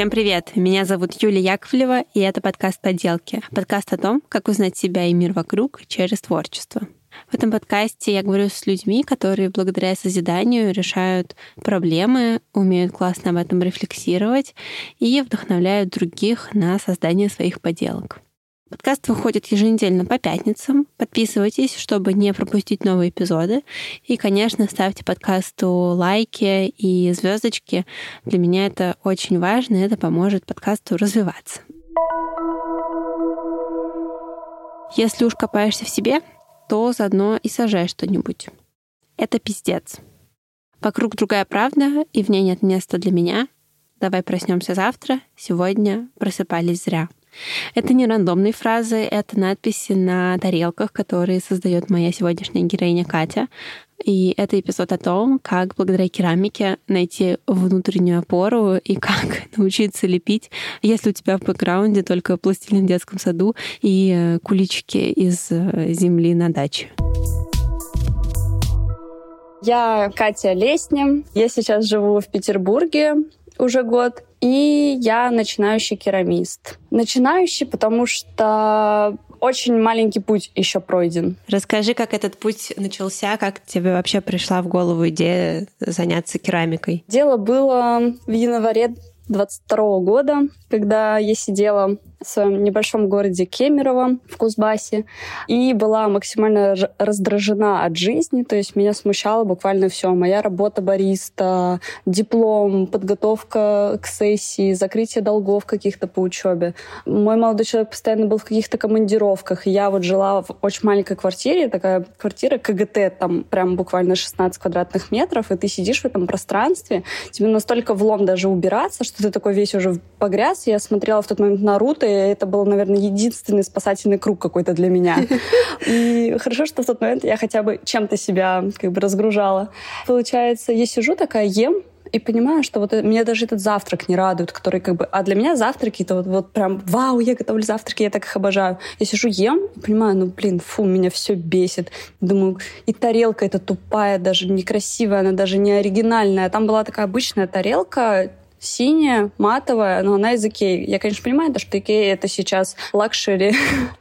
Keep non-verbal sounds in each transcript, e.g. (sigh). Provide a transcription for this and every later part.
Всем привет! Меня зовут Юлия Яковлева, и это подкаст «Поделки». Подкаст о том, как узнать себя и мир вокруг через творчество. В этом подкасте я говорю с людьми, которые благодаря созиданию решают проблемы, умеют классно об этом рефлексировать и вдохновляют других на создание своих поделок. Подкаст выходит еженедельно по пятницам. Подписывайтесь, чтобы не пропустить новые эпизоды. И, конечно, ставьте подкасту лайки и звездочки. Для меня это очень важно, это поможет подкасту развиваться. Если уж копаешься в себе, то заодно и сажай что-нибудь. Это пиздец. Вокруг другая правда, и в ней нет места для меня. Давай проснемся завтра. Сегодня просыпались зря. Это не рандомные фразы, это надписи на тарелках, которые создает моя сегодняшняя героиня Катя. И это эпизод о том, как благодаря керамике найти внутреннюю опору и как (laughs) научиться лепить, если у тебя в бэкграунде только пластилин в детском саду и э, куличики из э, земли на даче. Я Катя Лесня. Я сейчас живу в Петербурге уже год. И я начинающий керамист. Начинающий, потому что очень маленький путь еще пройден. Расскажи, как этот путь начался, как тебе вообще пришла в голову идея заняться керамикой? Дело было в январе 22 года, когда я сидела в своем небольшом городе Кемерово в Кузбассе и была максимально раздражена от жизни, то есть меня смущало буквально все. Моя работа бариста, диплом, подготовка к сессии, закрытие долгов каких-то по учебе. Мой молодой человек постоянно был в каких-то командировках, я вот жила в очень маленькой квартире, такая квартира КГТ, там прям буквально 16 квадратных метров, и ты сидишь в этом пространстве, тебе настолько влом даже убираться, что ты такой весь уже погряз. Я смотрела в тот момент Наруто, это был, наверное, единственный спасательный круг какой-то для меня. (laughs) И хорошо, что в тот момент я хотя бы чем-то себя как бы разгружала. Получается, я сижу такая, ем, и понимаю, что вот меня даже этот завтрак не радует, который как бы... А для меня завтраки это вот, вот прям вау, я готовлю завтраки, я так их обожаю. Я сижу, ем, и понимаю, ну блин, фу, меня все бесит. Думаю, и тарелка эта тупая, даже некрасивая, она даже не оригинальная. Там была такая обычная тарелка, синяя, матовая, но она из Икеи. Я, конечно, понимаю, что Икея — это сейчас luxury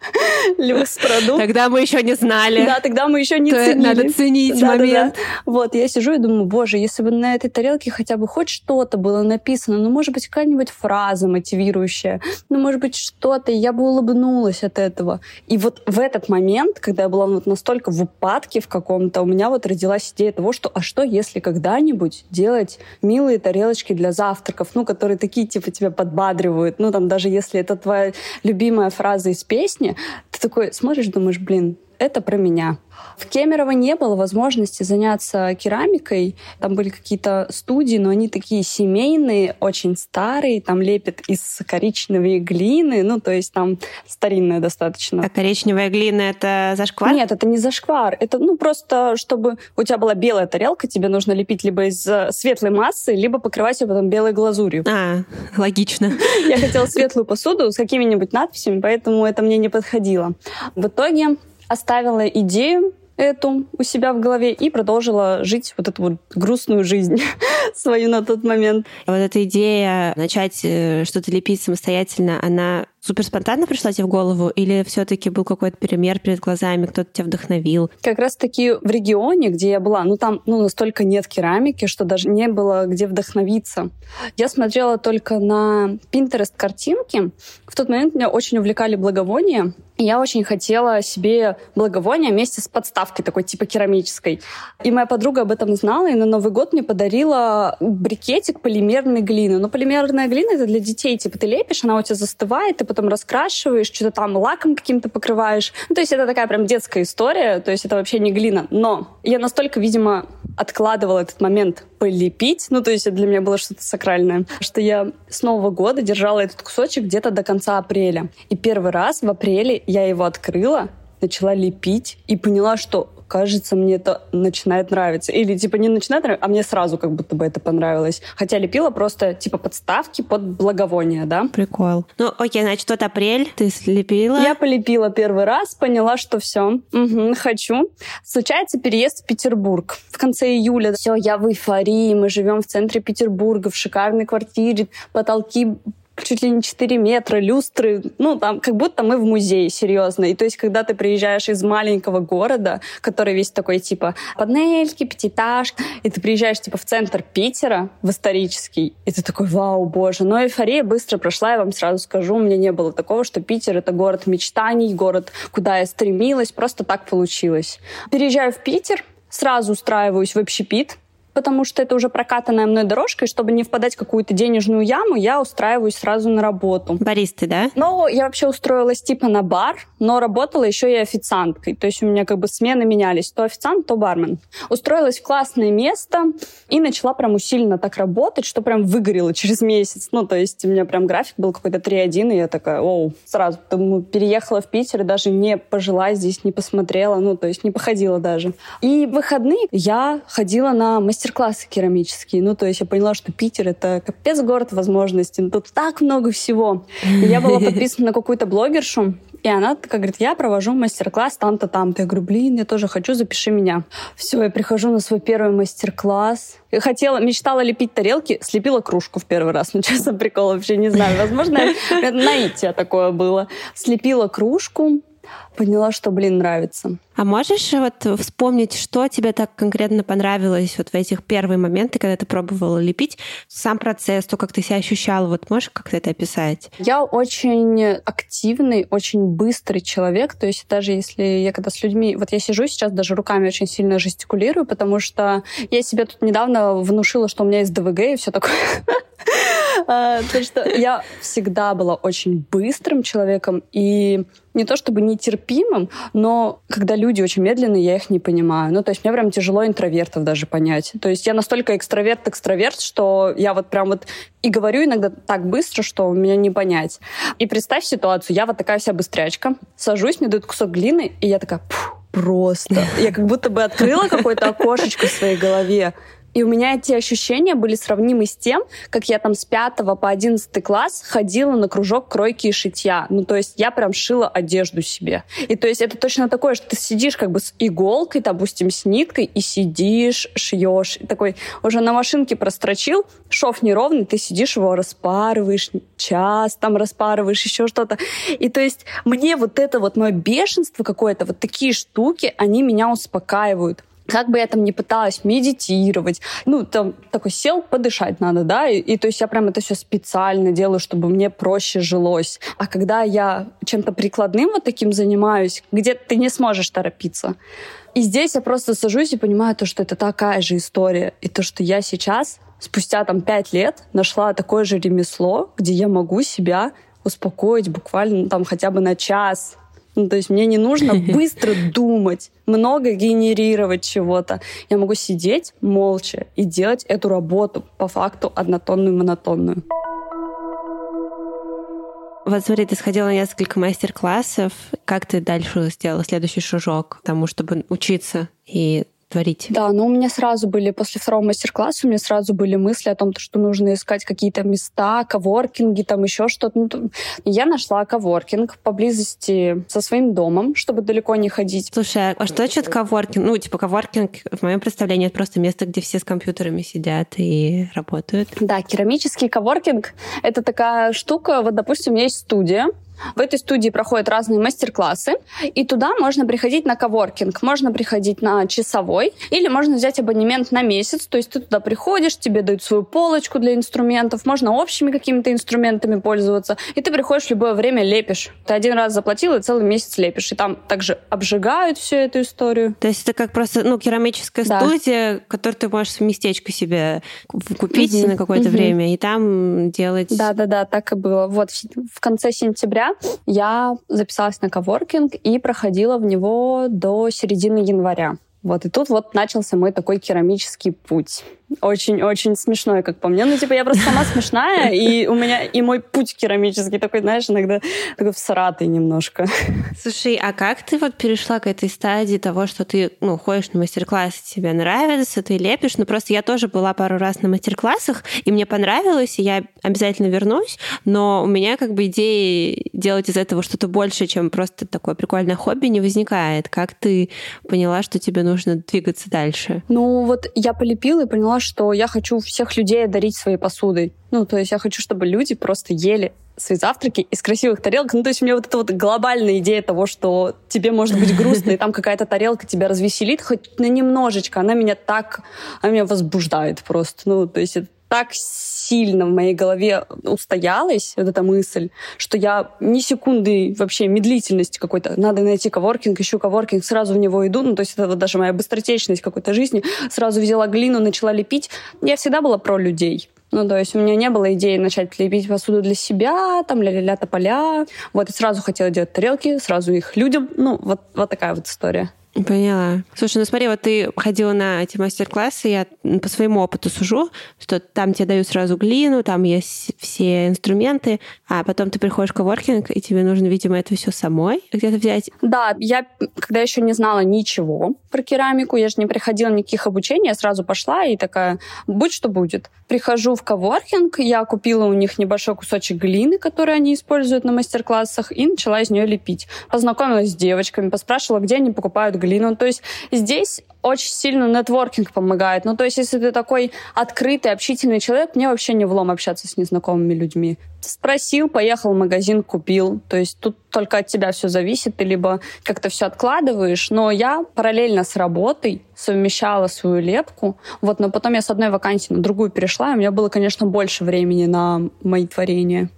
(laughs) люкс продукт. Тогда мы еще не знали. Да, тогда мы еще не ценили. Надо ценить момент. Вот, я сижу и думаю, боже, если бы на этой тарелке хотя бы хоть что-то было написано, ну, может быть, какая-нибудь фраза мотивирующая, ну, может быть, что-то, я бы улыбнулась от этого. И вот в этот момент, когда я была вот настолько в упадке в каком-то, у меня вот родилась идея того, что а что, если когда-нибудь делать милые тарелочки для завтрака, завтраков, ну, которые такие, типа, тебя подбадривают. Ну, там, даже если это твоя любимая фраза из песни, ты такой смотришь, думаешь, блин, это про меня. В Кемерово не было возможности заняться керамикой. Там были какие-то студии, но они такие семейные, очень старые. Там лепят из коричневой глины. Ну, то есть там старинная достаточно. А коричневая глина — это зашквар? Нет, это не зашквар. Это, ну, просто, чтобы у тебя была белая тарелка, тебе нужно лепить либо из э, светлой массы, либо покрывать ее потом белой глазурью. А, логично. Я хотела светлую посуду с какими-нибудь надписями, поэтому это мне не подходило. В итоге оставила идею эту у себя в голове и продолжила жить вот эту вот грустную жизнь (laughs) свою на тот момент. Вот эта идея начать э, что-то лепить самостоятельно, она супер спонтанно пришла тебе в голову или все-таки был какой-то пример перед глазами, кто-то тебя вдохновил? Как раз-таки в регионе, где я была, ну там ну, настолько нет керамики, что даже не было где вдохновиться. Я смотрела только на Pinterest картинки. В тот момент меня очень увлекали благовония. И я очень хотела себе благовония вместе с подставкой такой типа керамической. И моя подруга об этом знала, и на Новый год мне подарила брикетик полимерной глины. Но полимерная глина — это для детей. Типа ты лепишь, она у тебя застывает, и потом раскрашиваешь, что-то там лаком каким-то покрываешь. Ну, то есть это такая прям детская история, то есть это вообще не глина. Но я настолько, видимо, откладывала этот момент полепить, ну, то есть это для меня было что-то сакральное, что я с Нового года держала этот кусочек где-то до конца апреля. И первый раз в апреле я его открыла, начала лепить и поняла, что кажется, мне это начинает нравиться. Или типа не начинает нравиться, а мне сразу как будто бы это понравилось. Хотя лепила просто типа подставки под благовония, да. Прикол. Ну, окей, значит, вот апрель ты слепила. Я полепила первый раз, поняла, что все, угу, хочу. Случается переезд в Петербург. В конце июля все, я в эйфории, мы живем в центре Петербурга, в шикарной квартире, потолки чуть ли не 4 метра, люстры, ну, там, как будто мы в музее, серьезно. И то есть, когда ты приезжаешь из маленького города, который весь такой, типа, панельки, пятиэтажки, и ты приезжаешь, типа, в центр Питера, в исторический, и ты такой, вау, боже. Но эйфория быстро прошла, я вам сразу скажу, у меня не было такого, что Питер — это город мечтаний, город, куда я стремилась, просто так получилось. Переезжаю в Питер, сразу устраиваюсь в общепит, потому что это уже прокатанная мной дорожка, и чтобы не впадать в какую-то денежную яму, я устраиваюсь сразу на работу. Баристы, да? Ну, я вообще устроилась типа на бар, но работала еще и официанткой. То есть у меня как бы смены менялись. То официант, то бармен. Устроилась в классное место и начала прям усиленно так работать, что прям выгорела через месяц. Ну, то есть у меня прям график был какой-то 3-1, и я такая, оу, сразу думаю, переехала в Питер и даже не пожила здесь, не посмотрела, ну, то есть не походила даже. И в выходные я ходила на мастер мастер-классы керамические. Ну, то есть я поняла, что Питер — это капец город возможностей. Ну, тут так много всего. И я была (laughs) подписана на какую-то блогершу, и она такая говорит, я провожу мастер-класс там-то, там-то. Я говорю, блин, я тоже хочу, запиши меня. Все, я прихожу на свой первый мастер-класс. Я хотела, мечтала лепить тарелки, слепила кружку в первый раз. Ну, (laughs) честно, прикол вообще не знаю. Возможно, наитие такое было. Слепила кружку, поняла, что, блин, нравится. А можешь вот вспомнить, что тебе так конкретно понравилось вот в этих первые моменты, когда ты пробовала лепить? Сам процесс, то, как ты себя ощущала, вот можешь как-то это описать? Я очень активный, очень быстрый человек, то есть даже если я когда с людьми... Вот я сижу сейчас, даже руками очень сильно жестикулирую, потому что я себе тут недавно внушила, что у меня есть ДВГ и все такое. (laughs) А, то, что я всегда была очень быстрым человеком и не то чтобы нетерпимым, но когда люди очень медленные, я их не понимаю. Ну, то есть мне прям тяжело интровертов даже понять. То есть я настолько экстраверт-экстраверт, что я вот прям вот и говорю иногда так быстро, что меня не понять. И представь ситуацию, я вот такая вся быстрячка, сажусь, мне дают кусок глины, и я такая, просто. Я как будто бы открыла какое-то окошечко в своей голове. И у меня эти ощущения были сравнимы с тем, как я там с 5 по 11 класс ходила на кружок кройки и шитья. Ну, то есть я прям шила одежду себе. И то есть это точно такое, что ты сидишь как бы с иголкой, допустим, с ниткой, и сидишь, шьешь. И такой уже на машинке прострочил, шов неровный, ты сидишь его распарываешь, час там распарываешь, еще что-то. И то есть мне вот это вот мое бешенство какое-то, вот такие штуки, они меня успокаивают как бы я там не пыталась медитировать, ну, там такой сел, подышать надо, да, и, и то есть я прям это все специально делаю, чтобы мне проще жилось. А когда я чем-то прикладным вот таким занимаюсь, где ты не сможешь торопиться, и здесь я просто сажусь и понимаю то, что это такая же история, и то, что я сейчас, спустя там пять лет, нашла такое же ремесло, где я могу себя успокоить буквально ну, там хотя бы на час, ну, то есть мне не нужно (laughs) быстро думать, много генерировать чего-то. Я могу сидеть молча и делать эту работу по факту однотонную, монотонную. Вот смотри, ты сходила на несколько мастер-классов. Как ты дальше сделала следующий шажок тому, чтобы учиться и творить? Да, но у меня сразу были, после второго мастер-класса, у меня сразу были мысли о том, что нужно искать какие-то места, коворкинги, там еще что-то. Ну, я нашла коворкинг поблизости со своим домом, чтобы далеко не ходить. Слушай, а что значит коворкинг? Ну, типа коворкинг, в моем представлении, это просто место, где все с компьютерами сидят и работают. Да, керамический коворкинг — это такая штука, вот, допустим, у меня есть студия, в этой студии проходят разные мастер-классы, и туда можно приходить на коворкинг, можно приходить на часовой, или можно взять абонемент на месяц, то есть ты туда приходишь, тебе дают свою полочку для инструментов, можно общими какими-то инструментами пользоваться, и ты приходишь в любое время, лепишь. Ты один раз заплатил и целый месяц лепишь, и там также обжигают всю эту историю. То есть это как просто ну, керамическая да. студия, которую ты можешь в местечко себе купить угу. на какое-то угу. время, и там делать... Да-да-да, так и было. Вот в конце сентября я записалась на коворкинг и проходила в него до середины января. Вот, и тут вот начался мой такой керамический путь. Очень-очень смешной, как по мне. Ну, типа, я просто сама смешная, и у меня и мой путь керамический такой, знаешь, иногда такой всратый немножко. Слушай, а как ты вот перешла к этой стадии того, что ты, ну, ходишь на мастер-классы, тебе нравится, ты лепишь? Ну, просто я тоже была пару раз на мастер-классах, и мне понравилось, и я обязательно вернусь, но у меня как бы идеи делать из этого что-то больше, чем просто такое прикольное хобби, не возникает. Как ты поняла, что тебе нужно двигаться дальше? Ну, вот я полепила и поняла, что я хочу всех людей одарить своей посудой. Ну, то есть я хочу, чтобы люди просто ели свои завтраки из красивых тарелок. Ну, то есть у меня вот эта вот глобальная идея того, что тебе может быть грустно, и там какая-то тарелка тебя развеселит хоть на немножечко. Она меня так... Она меня возбуждает просто. Ну, то есть это так сильно в моей голове устоялась вот эта мысль, что я ни секунды вообще медлительности какой-то, надо найти коворкинг, ищу коворкинг, сразу в него иду, ну, то есть это вот даже моя быстротечность какой-то жизни, сразу взяла глину, начала лепить. Я всегда была про людей. Ну, то есть у меня не было идеи начать лепить посуду для себя, там, ля-ля-ля, тополя. Вот, и сразу хотела делать тарелки, сразу их людям. Ну, вот, вот такая вот история. Поняла. Слушай, ну смотри, вот ты ходила на эти мастер-классы, я по своему опыту сужу, что там тебе дают сразу глину, там есть все инструменты, а потом ты приходишь в коворкинг, и тебе нужно, видимо, это все самой где-то взять. Да, я когда еще не знала ничего про керамику, я же не приходила никаких обучений, я сразу пошла и такая, будь что будет. Прихожу в коворкинг, я купила у них небольшой кусочек глины, который они используют на мастер-классах, и начала из нее лепить. Познакомилась с девочками, поспрашивала, где они покупают глину. То есть здесь очень сильно нетворкинг помогает. Ну, то есть, если ты такой открытый, общительный человек, мне вообще не влом общаться с незнакомыми людьми. Спросил, поехал в магазин, купил. То есть тут только от тебя все зависит, ты либо как-то все откладываешь. Но я параллельно с работой совмещала свою лепку. Вот, но потом я с одной вакансии на другую перешла, и у меня было, конечно, больше времени на мои творения.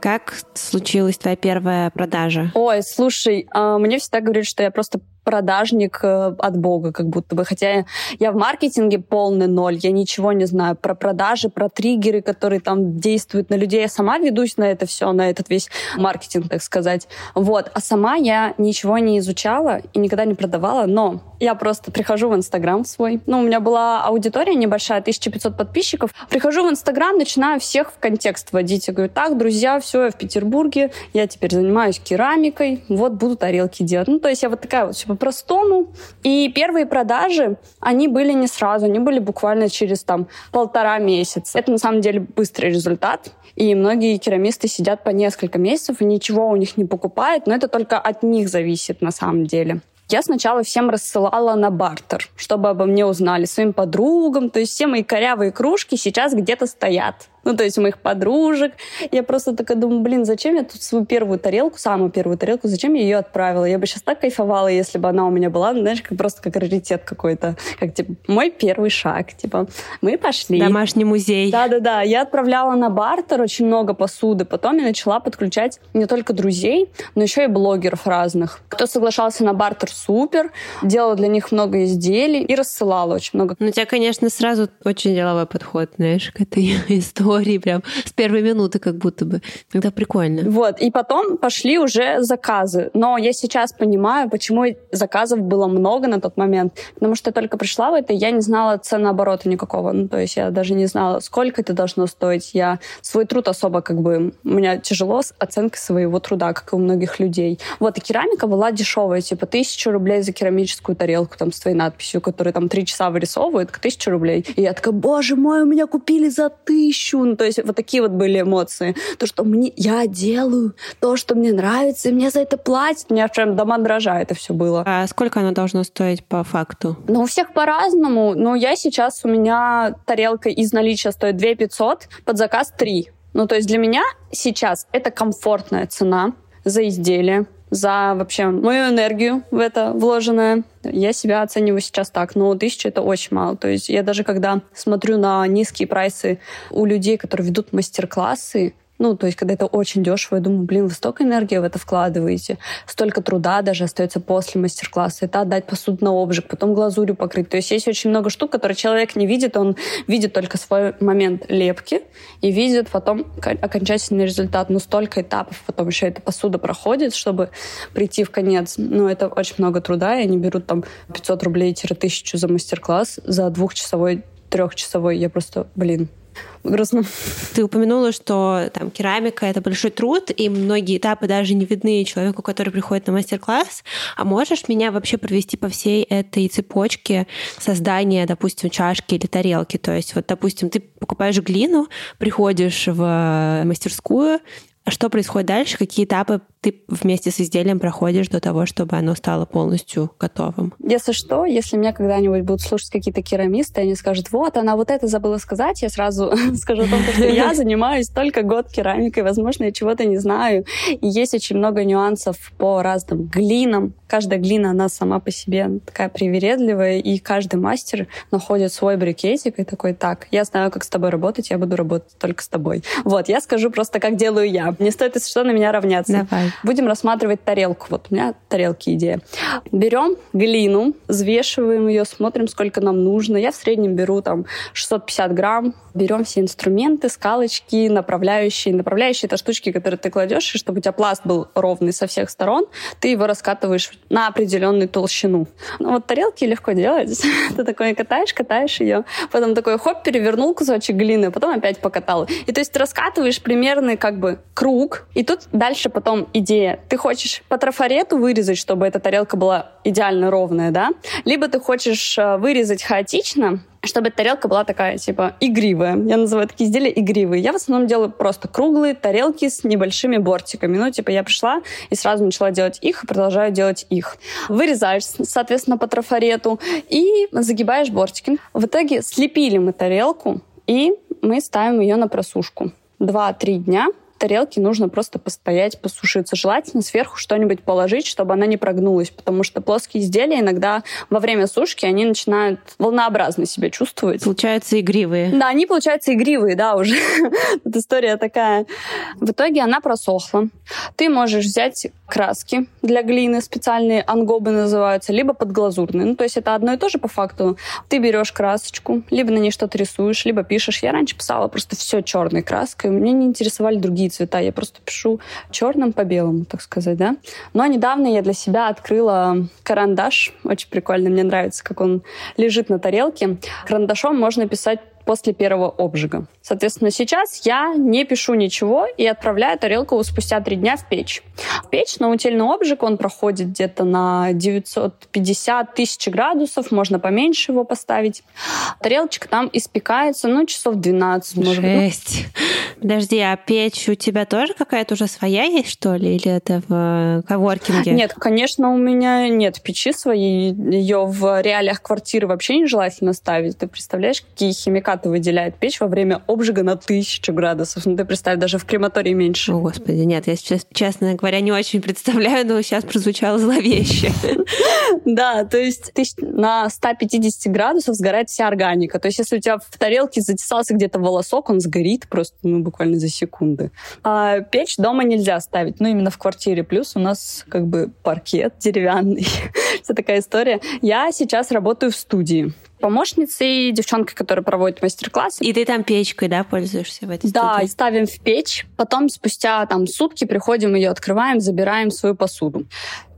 Как случилась твоя первая продажа? Ой, слушай, а, мне всегда говорят, что я просто продажник э, от Бога, как будто бы. Хотя я в маркетинге полный ноль, я ничего не знаю про продажи, про триггеры, которые там действуют на людей. Я сама ведусь на это все, на этот весь маркетинг, так сказать. Вот. А сама я ничего не изучала и никогда не продавала, но я просто прихожу в Инстаграм свой. Ну, у меня была аудитория небольшая, 1500 подписчиков. Прихожу в Инстаграм, начинаю всех в контекст вводить. Я говорю, так, друзья, все, я в Петербурге, я теперь занимаюсь керамикой, вот буду тарелки делать. Ну, то есть я вот такая вот по-простому. И первые продажи, они были не сразу, они были буквально через там полтора месяца. Это на самом деле быстрый результат. И многие керамисты сидят по несколько месяцев и ничего у них не покупают, но это только от них зависит на самом деле. Я сначала всем рассылала на бартер, чтобы обо мне узнали, своим подругам. То есть все мои корявые кружки сейчас где-то стоят ну, то есть у моих подружек. Я просто такая думаю, блин, зачем я тут свою первую тарелку, самую первую тарелку, зачем я ее отправила? Я бы сейчас так кайфовала, если бы она у меня была, знаешь, как просто как раритет какой-то. Как, типа, мой первый шаг. Типа, мы пошли. Домашний музей. Да-да-да. Я отправляла на бартер очень много посуды. Потом я начала подключать не только друзей, но еще и блогеров разных. Кто соглашался на бартер, супер. Делала для них много изделий и рассылала очень много. Ну, у тебя, конечно, сразу очень деловой подход, знаешь, к этой (laughs) истории истории прям с первой минуты как будто бы. Тогда прикольно. Вот, и потом пошли уже заказы. Но я сейчас понимаю, почему заказов было много на тот момент. Потому что я только пришла в это, я не знала ценооборота никакого. Ну, то есть я даже не знала, сколько это должно стоить. Я свой труд особо как бы... У меня тяжело с оценкой своего труда, как и у многих людей. Вот, и керамика была дешевая, типа тысячу рублей за керамическую тарелку там с твоей надписью, которую там три часа вырисовывают, к тысячу рублей. И я такая, боже мой, у меня купили за тысячу. Ну, то есть вот такие вот были эмоции. То, что мне, я делаю то, что мне нравится, и мне за это платят. Меня прям до мандража это все было. А сколько оно должно стоить по факту? Ну, у всех по-разному. Но я сейчас, у меня тарелка из наличия стоит 2 500, под заказ 3. Ну, то есть для меня сейчас это комфортная цена за изделие за вообще мою энергию в это вложенное. Я себя оцениваю сейчас так, но тысяча — это очень мало. То есть я даже когда смотрю на низкие прайсы у людей, которые ведут мастер-классы, Ну, то есть, когда это очень дешево, я думаю, блин, вы столько энергии в это вкладываете, столько труда даже остается после мастер-класса. Это отдать посуду на обжиг, потом глазурью покрыть. То есть есть очень много штук, которые человек не видит, он видит только свой момент лепки и видит потом окончательный результат. Но столько этапов потом еще эта посуда проходит, чтобы прийти в конец. Ну, это очень много труда, и они берут там 500 рублей-1000 за мастер-класс, за двухчасовой трехчасовой. Я просто, блин, грустно. Ты упомянула, что там керамика — это большой труд, и многие этапы даже не видны человеку, который приходит на мастер-класс. А можешь меня вообще провести по всей этой цепочке создания, допустим, чашки или тарелки? То есть вот, допустим, ты покупаешь глину, приходишь в мастерскую, что происходит дальше? Какие этапы ты вместе с изделием проходишь до того, чтобы оно стало полностью готовым? Если что, если меня когда-нибудь будут слушать какие-то керамисты, они скажут, вот, она вот это забыла сказать, я сразу (laughs) скажу о том, что я (laughs) занимаюсь только год керамикой, возможно, я чего-то не знаю. И есть очень много нюансов по разным глинам. Каждая глина, она сама по себе такая привередливая, и каждый мастер находит свой брикетик и такой, так, я знаю, как с тобой работать, я буду работать только с тобой. Вот, я скажу просто, как делаю я. Не стоит, если что, на меня равняться. Давай. Будем рассматривать тарелку. Вот у меня тарелки идея. Берем глину, взвешиваем ее, смотрим, сколько нам нужно. Я в среднем беру там 650 грамм. Берем все инструменты, скалочки, направляющие. Направляющие — это штучки, которые ты кладешь, и чтобы у тебя пласт был ровный со всех сторон, ты его раскатываешь на определенную толщину. Ну, вот тарелки легко делать. (laughs) ты такой катаешь, катаешь ее, потом такой хоп, перевернул кусочек глины, потом опять покатал. И то есть ты раскатываешь примерный как бы круг круг, и тут дальше потом идея. Ты хочешь по трафарету вырезать, чтобы эта тарелка была идеально ровная, да? Либо ты хочешь э, вырезать хаотично, чтобы эта тарелка была такая, типа, игривая. Я называю такие изделия игривые. Я в основном делаю просто круглые тарелки с небольшими бортиками. Ну, типа, я пришла и сразу начала делать их, и продолжаю делать их. Вырезаешь, соответственно, по трафарету и загибаешь бортики. В итоге слепили мы тарелку, и мы ставим ее на просушку. Два-три дня тарелке нужно просто постоять, посушиться. Желательно сверху что-нибудь положить, чтобы она не прогнулась, потому что плоские изделия иногда во время сушки они начинают волнообразно себя чувствовать. Получаются игривые. Да, они получаются игривые, да, уже. (laughs) Эта история такая. В итоге она просохла. Ты можешь взять краски для глины, специальные ангобы называются, либо подглазурные. Ну, то есть это одно и то же по факту. Ты берешь красочку, либо на ней что-то рисуешь, либо пишешь. Я раньше писала просто все черной краской. Мне не интересовали другие другие цвета. Я просто пишу черным по белому, так сказать, да. Но недавно я для себя открыла карандаш. Очень прикольно. Мне нравится, как он лежит на тарелке. Карандашом можно писать после первого обжига. Соответственно, сейчас я не пишу ничего и отправляю тарелку спустя три дня в печь. В печь на утильный обжиг он проходит где-то на 950 тысяч градусов, можно поменьше его поставить. Тарелочка там испекается, ну, часов 12, может быть. Подожди, а печь у тебя тоже какая-то уже своя есть, что ли? Или это в э, коворкинге? Нет, конечно, у меня нет печи своей. Ее в реалиях квартиры вообще нежелательно ставить. Ты представляешь, какие химикаты аппараты выделяет печь во время обжига на тысячу градусов. Ну, ты представь, даже в крематории меньше. О, Господи, нет, я сейчас, честно говоря, не очень представляю, но сейчас прозвучало зловеще. (laughs) Да, то есть на 150 градусов сгорает вся органика. То есть если у тебя в тарелке затесался где-то волосок, он сгорит просто ну, буквально за секунды. А печь дома нельзя ставить, ну, именно в квартире. Плюс у нас как бы паркет деревянный. (laughs) Вся такая история. Я сейчас работаю в студии помощницей, девчонкой, которая проводит мастер-класс. И ты там печкой, да, пользуешься в этой да, студии? Ставим в печь, потом спустя там сутки приходим, ее открываем, забираем свою посуду.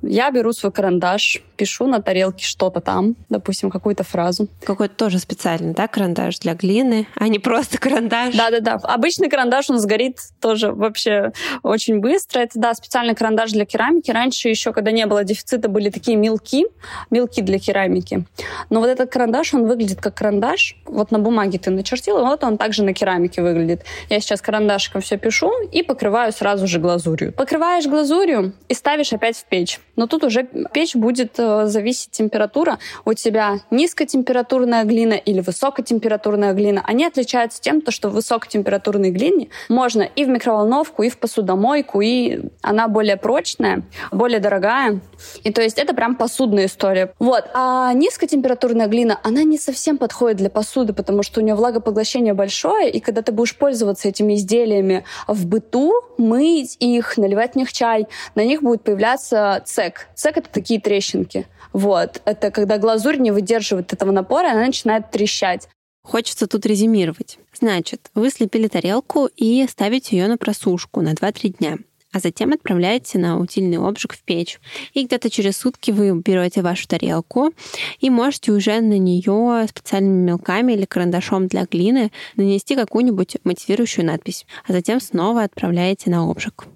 Я беру свой карандаш, пишу на тарелке что-то там, допустим, какую-то фразу. Какой-то тоже специальный, да, карандаш для глины, а не просто карандаш? Да-да-да. Обычный карандаш, он сгорит тоже вообще очень быстро. Это, да, специальный карандаш для керамики. Раньше еще, когда не было дефицита, были такие мелки, мелки для керамики. Но вот этот карандаш, он выглядит как карандаш. Вот на бумаге ты начертил, и вот он также на керамике выглядит. Я сейчас карандашиком все пишу и покрываю сразу же глазурью. Покрываешь глазурью и ставишь опять в печь. Но тут уже печь будет э, зависеть температура. У тебя низкотемпературная глина или высокотемпературная глина. Они отличаются тем, что в высокотемпературной глине можно и в микроволновку, и в посудомойку, и она более прочная, более дорогая. И то есть это прям посудная история. Вот. А низкотемпературная глина, она она не совсем подходит для посуды, потому что у нее влагопоглощение большое, и когда ты будешь пользоваться этими изделиями в быту, мыть их, наливать в них чай, на них будет появляться цек. Цек — это такие трещинки. Вот. Это когда глазурь не выдерживает этого напора, она начинает трещать. Хочется тут резюмировать. Значит, вы слепили тарелку и ставите ее на просушку на 2-3 дня а затем отправляете на утильный обжиг в печь. И где-то через сутки вы берете вашу тарелку и можете уже на нее специальными мелками или карандашом для глины нанести какую-нибудь мотивирующую надпись, а затем снова отправляете на обжиг.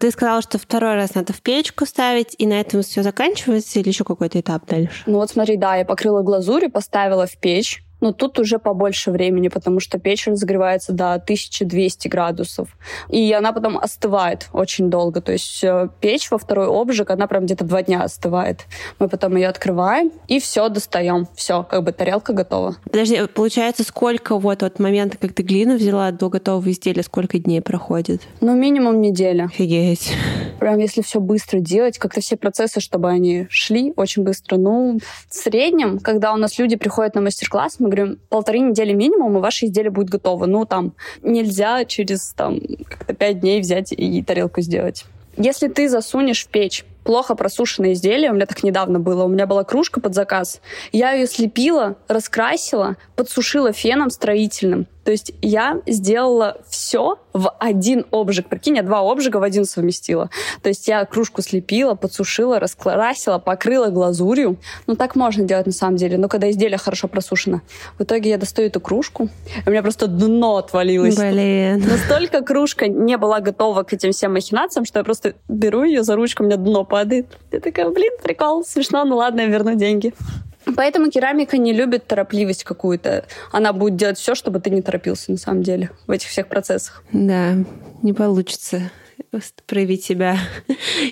Ты сказала, что второй раз надо в печку ставить, и на этом все заканчивается, или еще какой-то этап дальше? Ну вот смотри, да, я покрыла глазурью, поставила в печь, но тут уже побольше времени, потому что печь разогревается до 1200 градусов. И она потом остывает очень долго. То есть э, печь во второй обжиг, она прям где-то два дня остывает. Мы потом ее открываем и все достаем. Все, как бы тарелка готова. Подожди, получается, сколько вот от момента, как ты глину взяла до готового изделия, сколько дней проходит? Ну, минимум неделя. Офигеть. Прям если все быстро делать, как-то все процессы, чтобы они шли очень быстро. Ну, в среднем, когда у нас люди приходят на мастер-класс, мы говорим, полторы недели минимум, и ваше изделие будет готово. Ну, там, нельзя через там как-то пять дней взять и тарелку сделать. Если ты засунешь в печь плохо просушенное изделие, у меня так недавно было, у меня была кружка под заказ, я ее слепила, раскрасила, подсушила феном строительным, то есть я сделала все в один обжиг. Прикинь, я два обжига в один совместила. То есть я кружку слепила, подсушила, раскрасила, покрыла глазурью. Ну, так можно делать на самом деле, но когда изделие хорошо просушено. В итоге я достаю эту кружку, у меня просто дно отвалилось. Блин. Настолько кружка не была готова к этим всем махинациям, что я просто беру ее за ручку, у меня дно падает. Я такая, блин, прикол, смешно, ну ладно, я верну деньги. Поэтому керамика не любит торопливость какую-то. Она будет делать все, чтобы ты не торопился, на самом деле, в этих всех процессах. Да, не получится проявить себя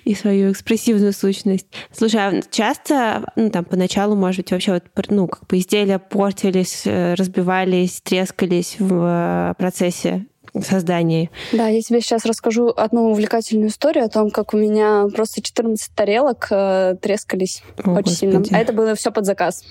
и свою экспрессивную сущность. Слушай, а часто, ну, там, поначалу, может быть, вообще вот, ну, как бы изделия портились, э, разбивались, трескались в э, процессе создании. Да, я тебе сейчас расскажу одну увлекательную историю о том, как у меня просто 14 тарелок э, трескались о, очень Господи. сильно. А это было все под заказ.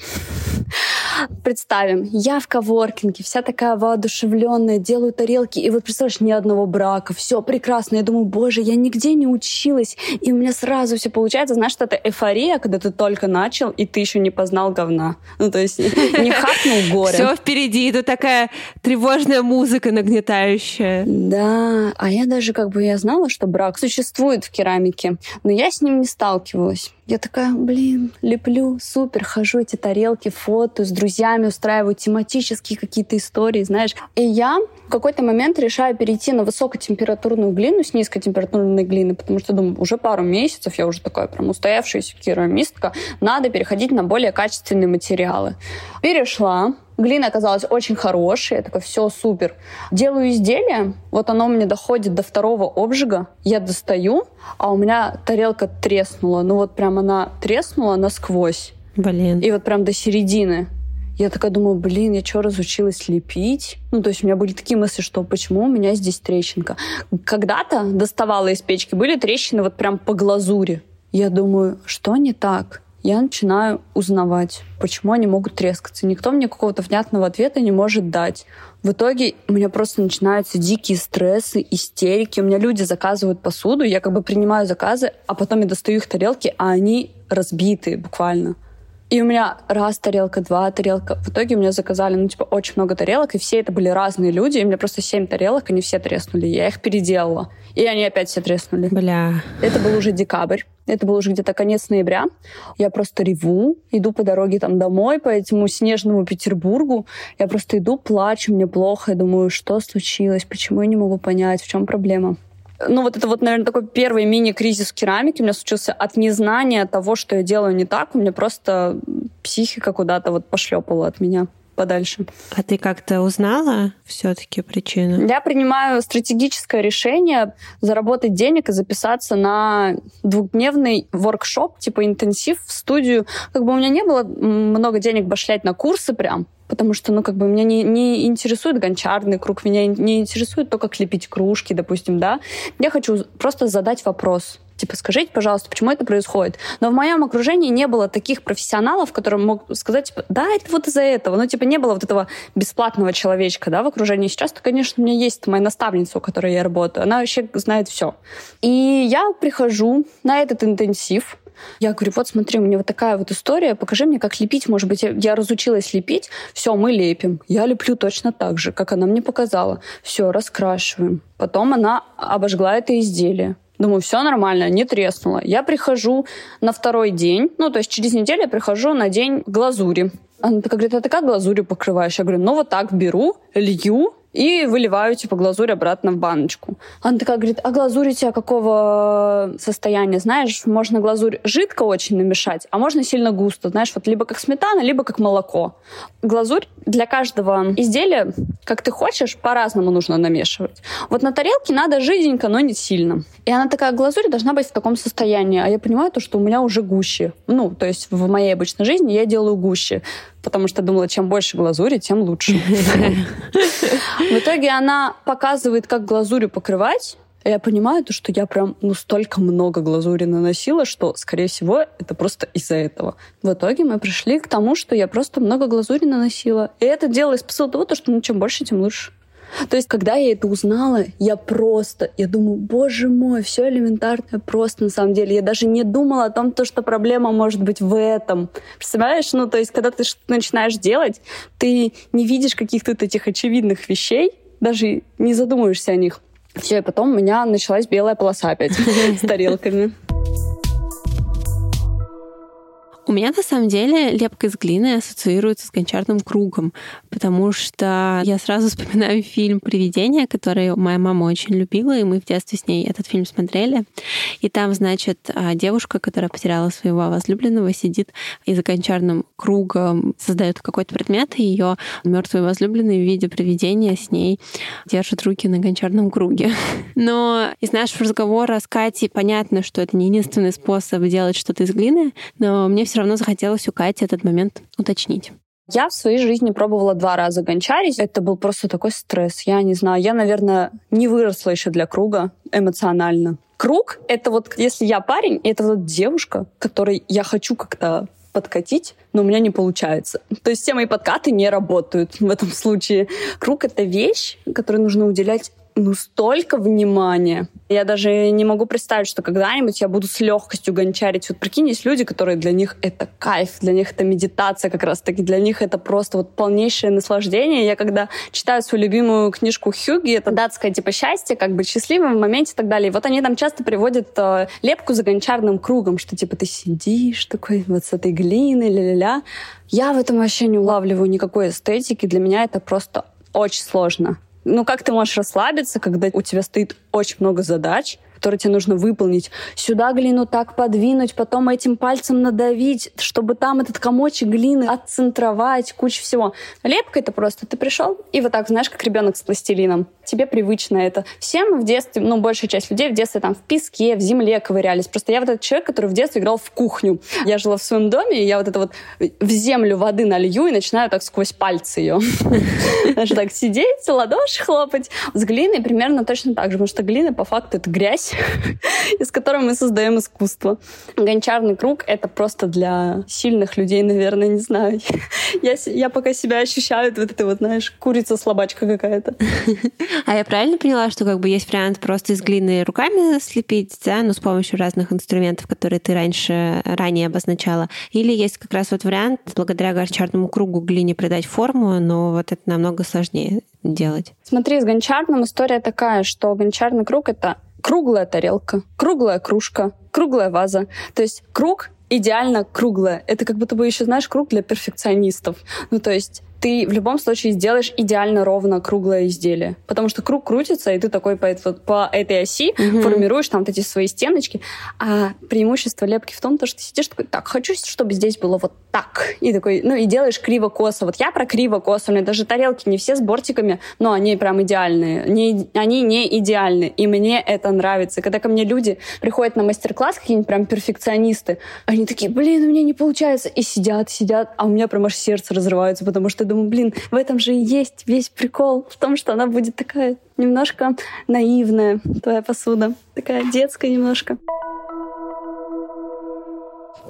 Представим, я в коворкинге, вся такая воодушевленная, делаю тарелки, и вот представляешь, ни одного брака, все прекрасно. Я думаю, боже, я нигде не училась, и у меня сразу все получается. Знаешь, что это эйфория, когда ты только начал, и ты еще не познал говна. Ну, то есть (laughs) не хакнул горе. Все впереди, это такая тревожная музыка нагнетающая. Да, а я даже как бы я знала, что брак существует в керамике, но я с ним не сталкивалась. Я такая, блин, леплю, супер, хожу эти тарелки, фото, с друзьями устраиваю тематические какие-то истории, знаешь. И я в какой-то момент решаю перейти на высокотемпературную глину с низкотемпературной глины, потому что, думаю, уже пару месяцев я уже такая прям устоявшаяся керамистка, надо переходить на более качественные материалы. Перешла, Глина оказалась очень хорошая, я такая, все, супер. Делаю изделие, вот оно мне доходит до второго обжига, я достаю, а у меня тарелка треснула. Ну вот прям она треснула насквозь. Блин. И вот прям до середины. Я такая думаю, блин, я что, разучилась лепить? Ну, то есть у меня были такие мысли, что почему у меня здесь трещинка? Когда-то доставала из печки, были трещины вот прям по глазури. Я думаю, что не так? Я начинаю узнавать, почему они могут трескаться. Никто мне какого-то внятного ответа не может дать. В итоге у меня просто начинаются дикие стрессы, истерики. У меня люди заказывают посуду, я как бы принимаю заказы, а потом я достаю их тарелки, а они разбитые буквально. И у меня раз тарелка, два тарелка. В итоге у меня заказали, ну, типа, очень много тарелок, и все это были разные люди. И у меня просто семь тарелок, они все треснули. Я их переделала. И они опять все треснули. Бля. Это был уже декабрь. Это был уже где-то конец ноября. Я просто реву, иду по дороге там домой, по этому снежному Петербургу. Я просто иду, плачу, мне плохо. Я думаю, что случилось, почему я не могу понять, в чем проблема. Ну, вот это вот, наверное, такой первый мини-кризис керамики у меня случился от незнания того, что я делаю не так. У меня просто психика куда-то вот пошлепала от меня подальше. А ты как-то узнала все-таки причину? Я принимаю стратегическое решение заработать денег и записаться на двухдневный воркшоп, типа интенсив в студию. Как бы у меня не было много денег башлять на курсы прям, потому что, ну, как бы меня не, не интересует гончарный круг, меня не интересует то, как лепить кружки, допустим, да. Я хочу просто задать вопрос. Типа, скажите, пожалуйста, почему это происходит? Но в моем окружении не было таких профессионалов, которые могут сказать, типа, да, это вот из-за этого. Ну, типа, не было вот этого бесплатного человечка, да, в окружении. Сейчас-то, конечно, у меня есть моя наставница, у которой я работаю. Она вообще знает все. И я прихожу на этот интенсив, я говорю, вот смотри, у меня вот такая вот история, покажи мне, как лепить. Может быть, я разучилась лепить, все, мы лепим. Я леплю точно так же, как она мне показала. Все, раскрашиваем. Потом она обожгла это изделие. Думаю, все нормально, не треснуло. Я прихожу на второй день, ну, то есть через неделю я прихожу на день глазури. Она такая говорит, а ты как глазурью покрываешь? Я говорю, ну, вот так беру, лью, и выливаю, типа, глазурь обратно в баночку. Она такая говорит, а глазурь у тебя какого состояния? Знаешь, можно глазурь жидко очень намешать, а можно сильно густо. Знаешь, вот либо как сметана, либо как молоко. Глазурь для каждого изделия, как ты хочешь, по-разному нужно намешивать. Вот на тарелке надо жиденько, но не сильно. И она такая, глазурь должна быть в таком состоянии. А я понимаю то, что у меня уже гуще. Ну, то есть в моей обычной жизни я делаю гуще потому что думала, чем больше глазури, тем лучше. В итоге она показывает, как глазурью покрывать, я понимаю, то, что я прям ну, столько много глазури наносила, что, скорее всего, это просто из-за этого. В итоге мы пришли к тому, что я просто много глазури наносила. И это дело из посыла того, что ну, чем больше, тем лучше. То есть, когда я это узнала, я просто, я думаю, боже мой, все элементарно просто на самом деле. Я даже не думала о том, то, что проблема может быть в этом. Представляешь? Ну, то есть, когда ты что-то начинаешь делать, ты не видишь каких-то этих очевидных вещей, даже не задумываешься о них. Все, и потом у меня началась белая полоса опять с (laughs) тарелками. У меня на самом деле лепка из глины ассоциируется с гончарным кругом, потому что я сразу (laughs) вспоминаю фильм «Привидение», который моя мама очень любила, и мы в детстве с ней этот фильм смотрели. И там, значит, а, девушка, которая потеряла своего возлюбленного, сидит и за гончарным кругом создает какой-то предмет, и ее мертвый возлюбленный в виде привидения с ней держит руки на гончарном круге. (laughs) Но из нашего разговора с Катей понятно, что это не единственный способ делать что-то из глины, но мне все все равно захотелось у Кати этот момент уточнить. Я в своей жизни пробовала два раза гончарить. Это был просто такой стресс. Я не знаю, я, наверное, не выросла еще для круга эмоционально. Круг — это вот, если я парень, это вот девушка, которой я хочу как-то подкатить, но у меня не получается. То есть все мои подкаты не работают в этом случае. Круг — это вещь, которой нужно уделять ну, столько внимания. Я даже не могу представить, что когда-нибудь я буду с легкостью гончарить. Вот прикинь, есть люди, которые для них это кайф, для них это медитация как раз-таки, для них это просто вот полнейшее наслаждение. Я когда читаю свою любимую книжку Хьюги, это датское типа счастье, как быть счастливым в моменте и так далее. И вот они там часто приводят э, лепку за гончарным кругом, что типа ты сидишь такой вот с этой глины, ля-ля-ля. Я в этом вообще не улавливаю никакой эстетики. Для меня это просто очень сложно. Ну, как ты можешь расслабиться, когда у тебя стоит очень много задач, которые тебе нужно выполнить. Сюда глину так подвинуть, потом этим пальцем надавить, чтобы там этот комочек глины отцентровать, куча всего. Лепка это просто ты пришел и вот так, знаешь, как ребенок с пластилином. Тебе привычно это. Всем в детстве, ну, большая часть людей в детстве там в песке, в земле ковырялись. Просто я вот этот человек, который в детстве играл в кухню. Я жила в своем доме, и я вот это вот в землю воды налью и начинаю так сквозь пальцы ее. (laughs) Знаешь, так сидеть, ладоши хлопать. С глиной примерно точно так же, потому что глина по факту это грязь, вещь, (laughs) из которой мы создаем искусство. Гончарный круг — это просто для сильных людей, наверное, не знаю. (laughs) Я, я пока себя ощущаю вот этой вот, знаешь, курица-слабачка какая-то. (laughs) А я правильно поняла, что как бы есть вариант просто из глины руками слепить, да, но с помощью разных инструментов, которые ты раньше, ранее обозначала? Или есть как раз вот вариант благодаря гончарному кругу глине придать форму, но вот это намного сложнее делать? Смотри, с гончарным история такая, что гончарный круг — это круглая тарелка, круглая кружка, круглая ваза. То есть круг идеально круглая. Это как будто бы еще, знаешь, круг для перфекционистов. Ну, то есть ты в любом случае сделаешь идеально ровно круглое изделие. Потому что круг крутится, и ты такой по, вот, по этой оси mm-hmm. формируешь там вот эти свои стеночки. А преимущество лепки в том, то, что ты сидишь такой, так, хочу, чтобы здесь было вот так. И такой, ну и делаешь криво-косо. Вот я про криво-косо. У меня даже тарелки не все с бортиками, но они прям идеальные. Не, они не идеальны. И мне это нравится. Когда ко мне люди приходят на мастер-класс, какие-нибудь прям перфекционисты, они такие, блин, у меня не получается. И сидят, сидят, а у меня прям аж сердце разрывается, потому что думаю, блин, в этом же и есть весь прикол, в том, что она будет такая немножко наивная, твоя посуда, такая детская немножко.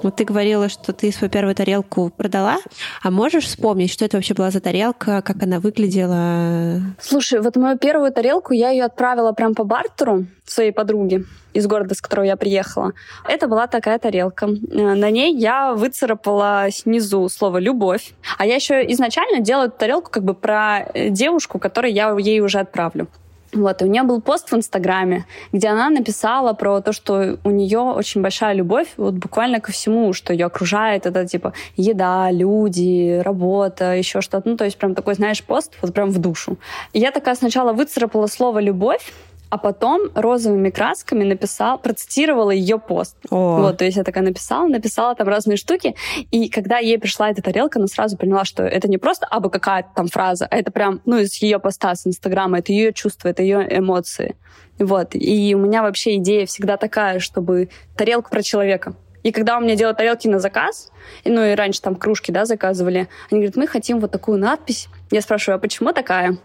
Вот ты говорила, что ты свою первую тарелку продала, а можешь вспомнить, что это вообще была за тарелка, как она выглядела? Слушай, вот мою первую тарелку я ее отправила прям по бартеру своей подруге из города, с которого я приехала. Это была такая тарелка. Э, на ней я выцарапала снизу слово «любовь». А я еще изначально делала эту тарелку как бы про э, девушку, которой я ей уже отправлю. Вот, и у нее был пост в Инстаграме, где она написала про то, что у нее очень большая любовь вот буквально ко всему, что ее окружает. Это типа еда, люди, работа, еще что-то. Ну, то есть прям такой, знаешь, пост вот прям в душу. И я такая сначала выцарапала слово «любовь», а потом розовыми красками написал, процитировала ее пост. О. Вот, то есть я такая написала, написала там разные штуки, и когда ей пришла эта тарелка, она сразу поняла, что это не просто абы какая-то там фраза, а это прям, ну, из ее поста с Инстаграма, это ее чувства, это ее эмоции. Вот, и у меня вообще идея всегда такая, чтобы тарелка про человека. И когда у меня делают тарелки на заказ, ну и раньше там кружки, да, заказывали, они говорят, мы хотим вот такую надпись. Я спрашиваю, а почему такая?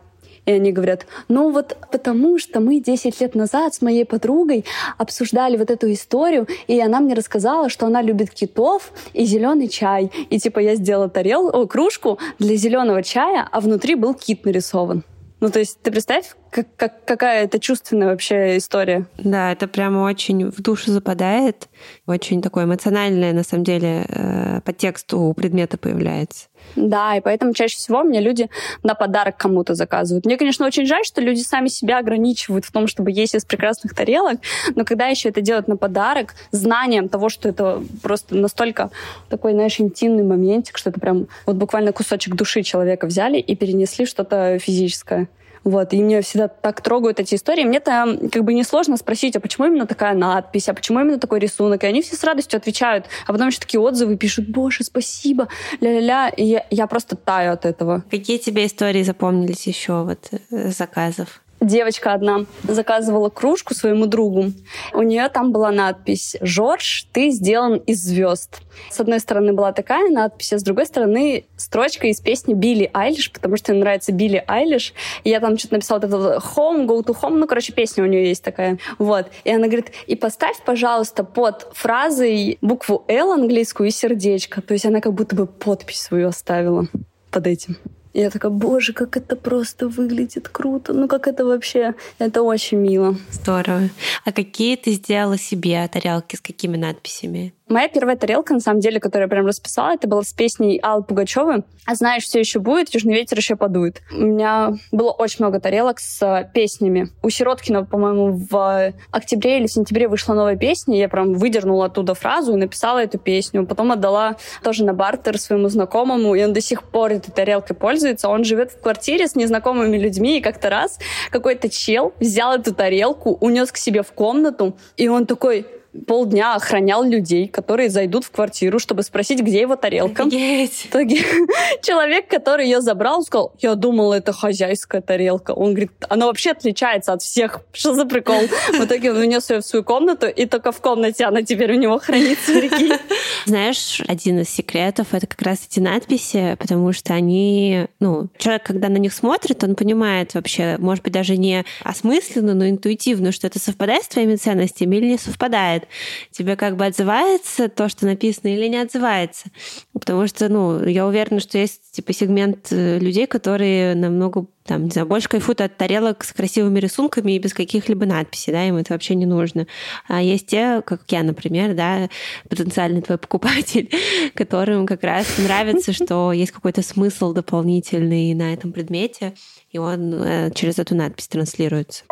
И они говорят, ну вот потому что мы 10 лет назад с моей подругой обсуждали вот эту историю, и она мне рассказала, что она любит китов и зеленый чай. И типа я сделала тарел, о, кружку для зеленого чая, а внутри был кит нарисован. Ну, то есть ты представь, как, как, какая это чувственная вообще история. Да, это прямо очень в душу западает. Очень такое эмоциональное, на самом деле, э, подтекст у предмета появляется. Да, и поэтому чаще всего мне люди на подарок кому-то заказывают. Мне, конечно, очень жаль, что люди сами себя ограничивают в том, чтобы есть из прекрасных тарелок, но когда еще это делают на подарок, знанием того, что это просто настолько такой, знаешь, интимный моментик, что это прям вот буквально кусочек души человека взяли и перенесли что-то физическое. Вот, и меня всегда так трогают эти истории. Мне-то как бы несложно спросить, а почему именно такая надпись, а почему именно такой рисунок? И они все с радостью отвечают. А потом еще такие отзывы пишут, боже, спасибо, ля-ля-ля. И я, я просто таю от этого. Какие тебе истории запомнились еще вот э, заказов? Девочка одна заказывала кружку своему другу. У нее там была надпись «Жорж, ты сделан из звезд». С одной стороны была такая надпись, а с другой стороны строчка из песни Билли Айлиш, потому что ей нравится Билли Айлиш. И я там что-то написала, это «Home, go to home», ну, короче, песня у нее есть такая. Вот. И она говорит, и поставь, пожалуйста, под фразой букву «Л» английскую и сердечко. То есть она как будто бы подпись свою оставила под этим. Я такая, боже, как это просто выглядит круто. Ну, как это вообще, это очень мило. Здорово. А какие ты сделала себе тарелки, с какими надписями? Моя первая тарелка, на самом деле, которую я прям расписала, это была с песней Аллы Пугачевой «А знаешь, все еще будет, южный ветер еще подует». У меня было очень много тарелок с э, песнями. У Сироткина, по-моему, в октябре или сентябре вышла новая песня, я прям выдернула оттуда фразу и написала эту песню. Потом отдала тоже на бартер своему знакомому, и он до сих пор этой тарелкой пользуется. Он живет в квартире с незнакомыми людьми, и как-то раз какой-то чел взял эту тарелку, унес к себе в комнату, и он такой полдня охранял людей, которые зайдут в квартиру, чтобы спросить, где его тарелка. Офигеть. (laughs) Человек, который ее забрал, сказал, я думал, это хозяйская тарелка. Он говорит, она вообще отличается от всех. Что за прикол? В итоге он унес ее в свою комнату, и только в комнате она теперь у него хранится. (laughs) Знаешь, один из секретов — это как раз эти надписи, потому что они... Ну, человек, когда на них смотрит, он понимает вообще, может быть, даже не осмысленно, но интуитивно, что это совпадает с твоими ценностями или не совпадает отзывает. Тебе как бы отзывается то, что написано, или не отзывается. Потому что, ну, я уверена, что есть типа сегмент э, людей, которые намного там, не знаю, больше кайфуют от тарелок с красивыми рисунками и без каких-либо надписей, да, им это вообще не нужно. А есть те, как я, например, да, потенциальный твой покупатель, (laughs) которым как раз нравится, что есть какой-то смысл дополнительный на этом предмете, и он э, через эту надпись транслируется.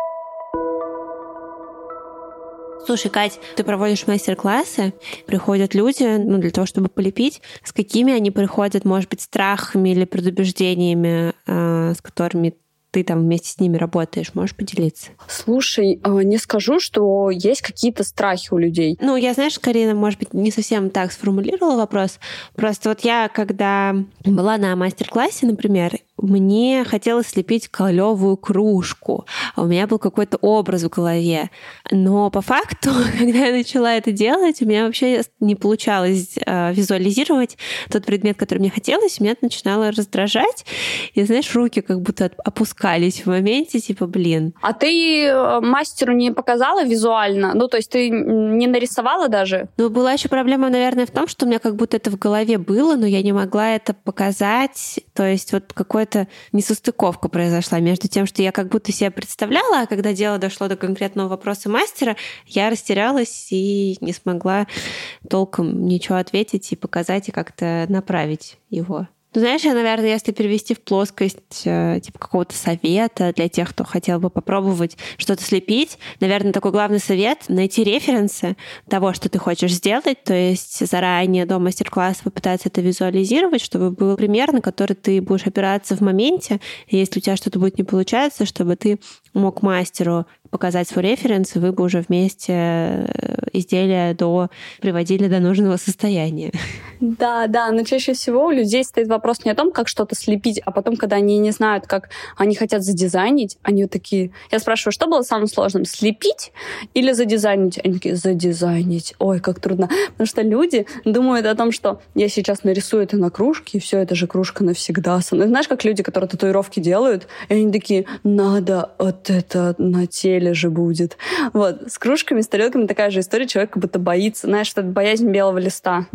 Слушай, Кать, ты проводишь мастер-классы, приходят люди, ну, для того, чтобы полепить. С какими они приходят, может быть, страхами или предубеждениями, э, с которыми ты там вместе с ними работаешь, можешь поделиться? Слушай, а, не скажу, что есть какие-то страхи у людей. Ну, я, знаешь, Карина, может быть, не совсем так сформулировала вопрос. Просто вот я, когда была на мастер-классе, например, мне хотелось слепить клевую кружку. У меня был какой-то образ в голове. Но по факту, (laughs) когда я начала это делать, у меня вообще не получалось э, визуализировать тот предмет, который мне хотелось. Меня это начинало раздражать. И, знаешь, руки как будто опускались в моменте, типа, блин. А ты э, мастеру не показала визуально? Ну, то есть ты не нарисовала даже? Ну, была еще проблема, наверное, в том, что у меня как будто это в голове было, но я не могла это показать. То есть вот какая-то несостыковка произошла между тем, что я как будто себе представляла, а когда дело дошло до конкретного вопроса мастера, я растерялась и не смогла толком ничего ответить и показать, и как-то направить его. Ну, знаешь, я, наверное, если перевести в плоскость э, типа какого-то совета для тех, кто хотел бы попробовать что-то слепить, наверное, такой главный совет — найти референсы того, что ты хочешь сделать, то есть заранее до мастер-класса попытаться это визуализировать, чтобы был пример, на который ты будешь опираться в моменте, и если у тебя что-то будет не получаться, чтобы ты мог мастеру показать свой референс, и вы бы уже вместе э, изделия до приводили до нужного состояния. Да, да, но чаще всего у людей стоит вопрос не о том, как что-то слепить, а потом, когда они не знают, как они хотят задизайнить, они вот такие... Я спрашиваю, что было самым сложным, слепить или задизайнить? Они такие, задизайнить. Ой, как трудно. Потому что люди думают о том, что я сейчас нарисую это на кружке, и все, это же кружка навсегда. Знаешь, как люди, которые татуировки делают, и они такие, надо вот это на теле же будет. Вот, с кружками, с тарелками такая же история, человек как будто боится, знаешь, это боязнь белого листа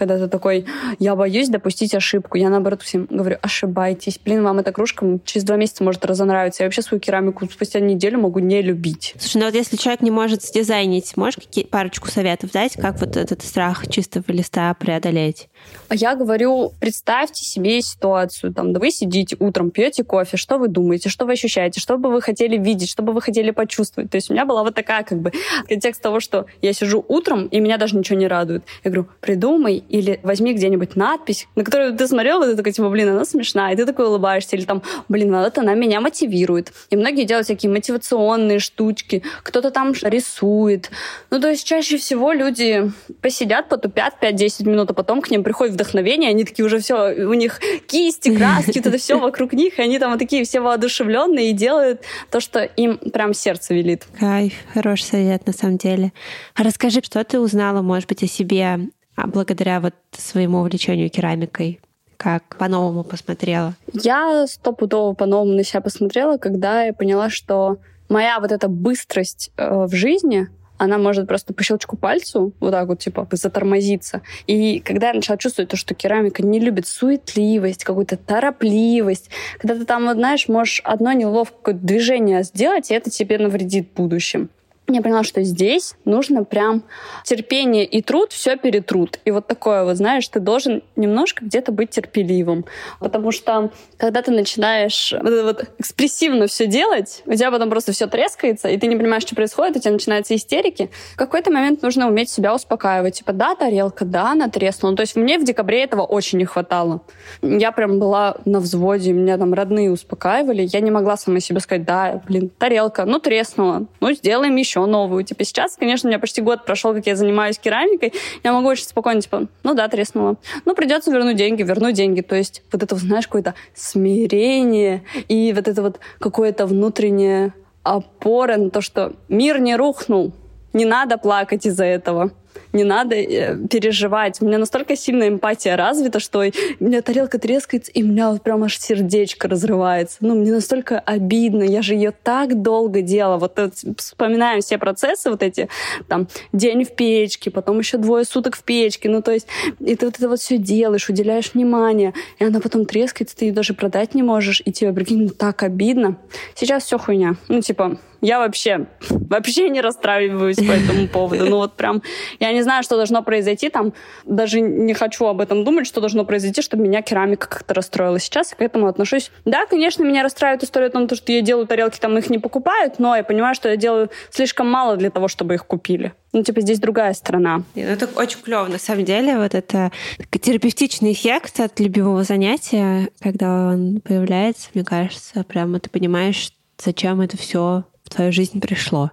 когда ты такой, я боюсь допустить ошибку. Я, наоборот, всем говорю, ошибайтесь. Блин, вам эта кружка через два месяца может разонравиться. Я вообще свою керамику спустя неделю могу не любить. Слушай, ну вот если человек не может сдизайнить, можешь какие парочку советов дать, как вот этот страх чистого листа преодолеть? А я говорю, представьте себе ситуацию. Там, да вы сидите утром, пьете кофе, что вы думаете, что вы ощущаете, что бы вы хотели видеть, что бы вы хотели почувствовать. То есть у меня была вот такая как бы контекст того, что я сижу утром, и меня даже ничего не радует. Я говорю, придумай или возьми где-нибудь надпись, на которую ты смотрел, вот ты такой, типа, блин, она смешная, и ты такой улыбаешься, или там, блин, вот она меня мотивирует. И многие делают всякие мотивационные штучки, кто-то там рисует. Ну, то есть чаще всего люди посидят, потупят 5-10 минут, а потом к ним приходит вдохновение, они такие уже все, у них кисти, краски, это все вокруг них, и они там вот такие все воодушевленные и делают то, что им прям сердце велит. Кайф, хороший совет на самом деле. А расскажи, что ты узнала, может быть, о себе а благодаря вот своему увлечению керамикой? Как по-новому посмотрела? Я стопудово по-новому на себя посмотрела, когда я поняла, что моя вот эта быстрость э, в жизни, она может просто по щелчку пальцу вот так вот, типа, затормозиться. И когда я начала чувствовать то, что керамика не любит суетливость, какую-то торопливость, когда ты там, вот, знаешь, можешь одно неловкое движение сделать, и это тебе навредит в будущем я поняла, что здесь нужно прям терпение и труд все перетрут. И вот такое вот, знаешь, ты должен немножко где-то быть терпеливым. Потому что когда ты начинаешь вот, вот экспрессивно все делать, у тебя потом просто все трескается, и ты не понимаешь, что происходит, у тебя начинаются истерики. В какой-то момент нужно уметь себя успокаивать. Типа, да, тарелка, да, она треснула. То есть мне в декабре этого очень не хватало. Я прям была на взводе, меня там родные успокаивали. Я не могла сама себе сказать, да, блин, тарелка, ну треснула, ну сделаем еще еще новую. Типа сейчас, конечно, у меня почти год прошел, как я занимаюсь керамикой, я могу очень спокойно, типа, ну да, треснула. Ну, придется вернуть деньги, вернуть деньги. То есть вот это, знаешь, какое-то смирение и вот это вот какое-то внутреннее опора на то, что мир не рухнул, не надо плакать из-за этого не надо э, переживать. У меня настолько сильная эмпатия развита, что у меня тарелка трескается, и у меня вот прям аж сердечко разрывается. Ну, мне настолько обидно. Я же ее так долго делала. Вот вспоминаем все процессы вот эти, там, день в печке, потом еще двое суток в печке. Ну, то есть, и ты вот это вот все делаешь, уделяешь внимание, и она потом трескается, ты ее даже продать не можешь, и тебе, прикинь, ну, так обидно. Сейчас все хуйня. Ну, типа, я вообще, (laughs) вообще не расстраиваюсь по этому поводу. Ну вот прям, я не знаю, что должно произойти там, даже не хочу об этом думать, что должно произойти, чтобы меня керамика как-то расстроила. Сейчас я к этому отношусь. Да, конечно, меня расстраивает история о том, что я делаю тарелки, там их не покупают, но я понимаю, что я делаю слишком мало для того, чтобы их купили. Ну, типа, здесь другая сторона. Ну, это очень клево, на самом деле. Вот это терапевтичный эффект от любимого занятия, когда он появляется, мне кажется, прямо ты понимаешь, зачем это все в твою жизнь пришло.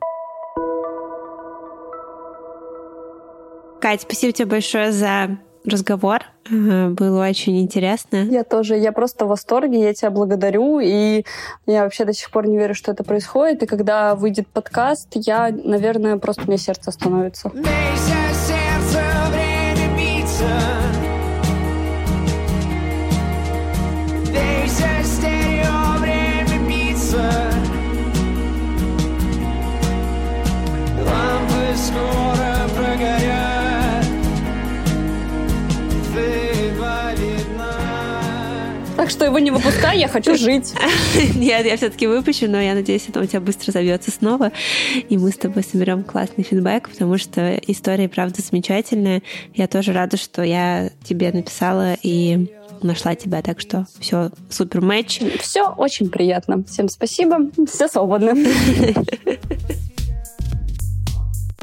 Кать, спасибо тебе большое за разговор. Было очень интересно. Я тоже. Я просто в восторге. Я тебя благодарю. И я вообще до сих пор не верю, что это происходит. И когда выйдет подкаст, я, наверное, просто мне сердце остановится. Что его не выпускай, я хочу жить. (laughs) Нет, я все-таки выпущу, но я надеюсь, это у тебя быстро завьется снова, и мы с тобой соберем классный фидбэк, потому что история, правда, замечательная. Я тоже рада, что я тебе написала и нашла тебя, так что все супер матч. Все очень приятно. Всем спасибо. Все свободны. (laughs)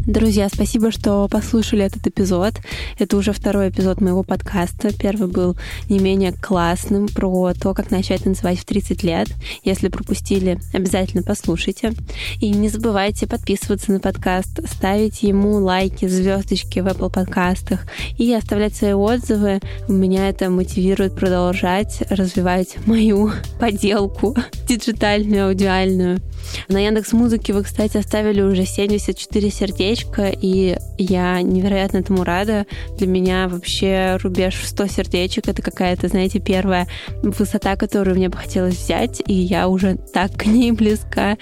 Друзья, спасибо, что послушали этот эпизод. Это уже второй эпизод моего подкаста. Первый был не менее классным про то, как начать танцевать в 30 лет. Если пропустили, обязательно послушайте. И не забывайте подписываться на подкаст, ставить ему лайки, звездочки в Apple подкастах и оставлять свои отзывы. Меня это мотивирует продолжать развивать мою (laughs) поделку (laughs) диджитальную, аудиальную. На Яндекс Музыке вы, кстати, оставили уже 74 сердечка, и я невероятно этому рада. Для меня вообще рубеж в 100 сердечек — это какая-то, знаете, первая высота, которую мне бы хотелось взять, и я уже так к ней (laughs) близка.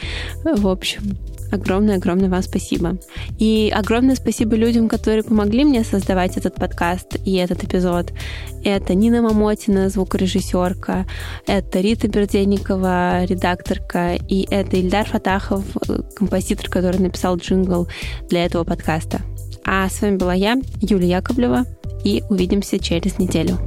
В общем, Огромное-огромное вам спасибо. И огромное спасибо людям, которые помогли мне создавать этот подкаст и этот эпизод. Это Нина Мамотина, звукорежиссерка, это Рита Берденникова, редакторка, и это Ильдар Фатахов, композитор, который написал джингл для этого подкаста. А с вами была я, Юлия Яковлева, и увидимся через неделю.